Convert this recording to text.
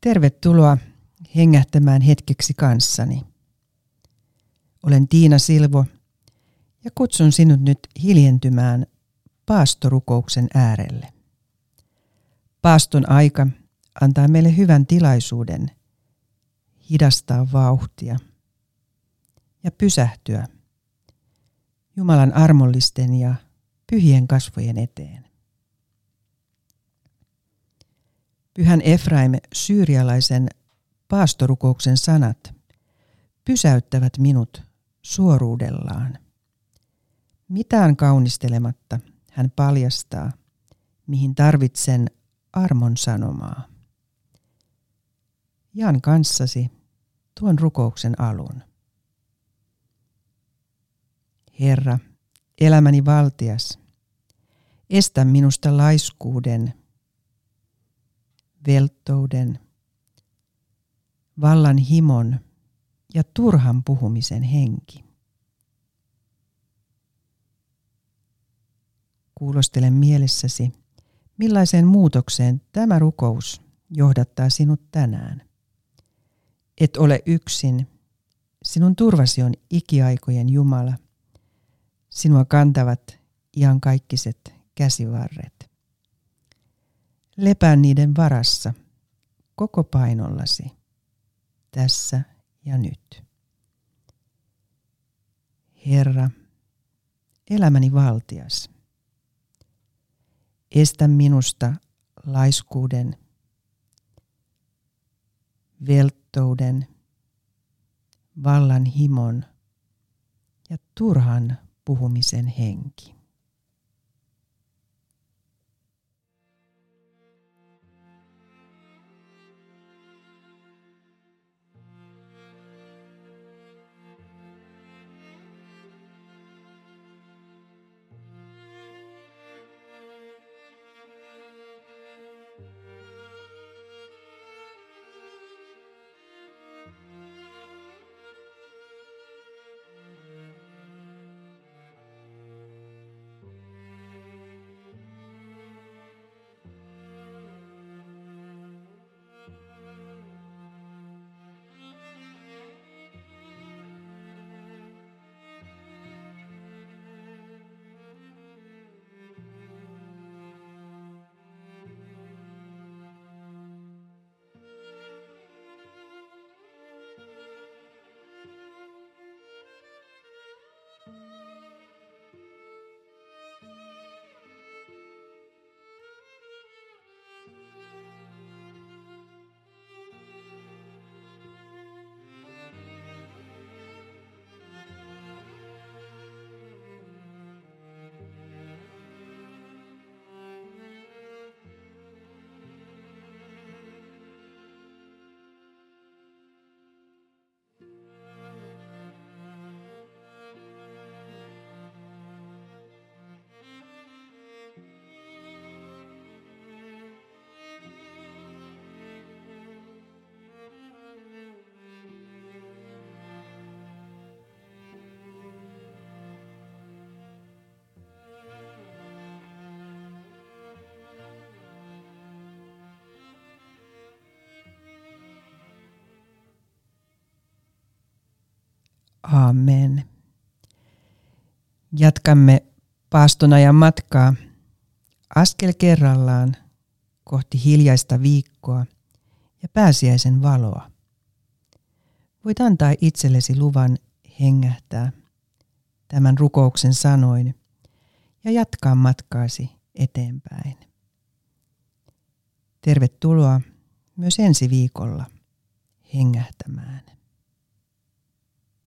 Tervetuloa hengähtämään hetkeksi kanssani. Olen Tiina Silvo ja kutsun sinut nyt hiljentymään paastorukouksen äärelle. Paaston aika antaa meille hyvän tilaisuuden hidastaa vauhtia ja pysähtyä Jumalan armollisten ja pyhien kasvojen eteen. Pyhän Efraim syyrialaisen paastorukouksen sanat pysäyttävät minut suoruudellaan. Mitään kaunistelematta hän paljastaa, mihin tarvitsen armon sanomaa. Jaan kanssasi tuon rukouksen alun. Herra, elämäni valtias, estä minusta laiskuuden, velttouden, vallan himon ja turhan puhumisen henki. Kuulostele mielessäsi, millaiseen muutokseen tämä rukous johdattaa sinut tänään. Et ole yksin. Sinun turvasi on ikiaikojen Jumala. Sinua kantavat iankaikiset käsivarret. Lepää niiden varassa koko painollasi tässä ja nyt. Herra, elämäni valtias, estä minusta laiskuuden, velttouden, vallan himon ja turhan puhumisen henki. Amen. Jatkamme paastonajan matkaa askel kerrallaan kohti hiljaista viikkoa ja pääsiäisen valoa. Voit antaa itsellesi luvan hengähtää tämän rukouksen sanoin ja jatkaa matkaasi eteenpäin. Tervetuloa myös ensi viikolla hengähtämään.